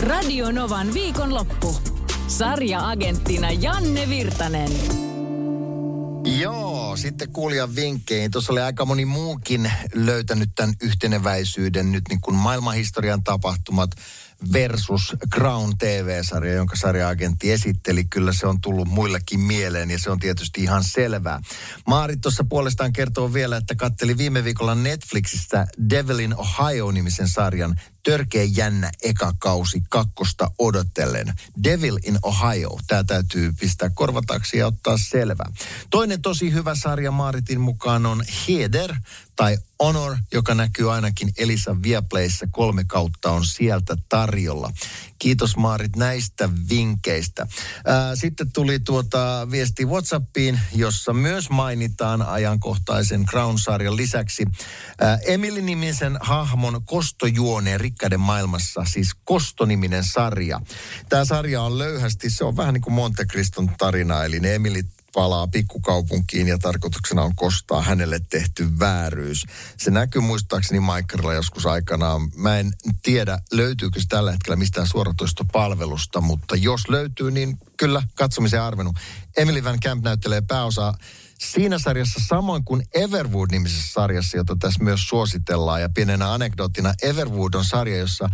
Radio Novan viikonloppu. Sarja-agenttina Janne Virtanen. Joo, sitten kuulijan vinkkeihin. Tuossa oli aika moni muukin löytänyt tämän yhteneväisyyden nyt niin kuin maailmanhistorian tapahtumat versus Crown TV-sarja, jonka sarja-agentti esitteli. Kyllä se on tullut muillekin mieleen ja se on tietysti ihan selvää. Maarit tuossa puolestaan kertoo vielä, että katteli viime viikolla Netflixistä Devil in Ohio-nimisen sarjan törkeä jännä eka kausi kakkosta odotellen. Devil in Ohio. Tämä täytyy pistää korvataksi ja ottaa selvä. Toinen tosi hyvä sarja Maaritin mukaan on Heder tai Honor, joka näkyy ainakin Elisa Viaplayssa. Kolme kautta on sieltä tarjolla. Kiitos Maarit näistä vinkkeistä. Ää, sitten tuli tuota viesti WhatsAppiin, jossa myös mainitaan ajankohtaisen Crown-sarjan lisäksi ää, Emily-nimisen hahmon kostojuoneen rikkaiden maailmassa, siis Kostoniminen sarja. Tämä sarja on löyhästi, se on vähän niin kuin Monte Criston tarina, eli ne Emilit palaa pikkukaupunkiin ja tarkoituksena on kostaa hänelle tehty vääryys. Se näkyy muistaakseni Maikerilla joskus aikanaan. Mä en tiedä, löytyykö se tällä hetkellä mistään suoratoistopalvelusta, mutta jos löytyy, niin kyllä katsomisen arvenut. Emily Van Camp näyttelee pääosaa siinä sarjassa samoin kuin Everwood-nimisessä sarjassa, jota tässä myös suositellaan. Ja pienenä anekdoottina, Everwood on sarja, jossa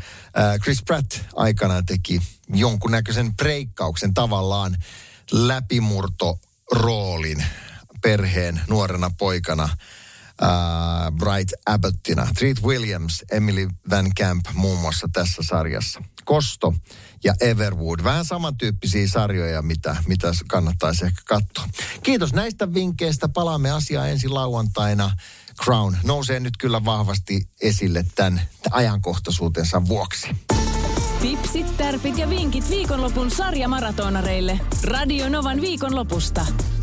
Chris Pratt aikanaan teki jonkunnäköisen breikkauksen tavallaan läpimurto roolin perheen nuorena poikana uh, Bright Abbottina. Treat Williams, Emily Van Camp muun muassa tässä sarjassa. Kosto ja Everwood. Vähän samantyyppisiä sarjoja, mitä, mitä kannattaisi ehkä katsoa. Kiitos näistä vinkkeistä. Palaamme asiaan ensi lauantaina. Crown nousee nyt kyllä vahvasti esille tämän ajankohtaisuutensa vuoksi. Tipsit, tärpit ja vinkit viikonlopun sarjamaratonareille. Radio Novan viikonlopusta.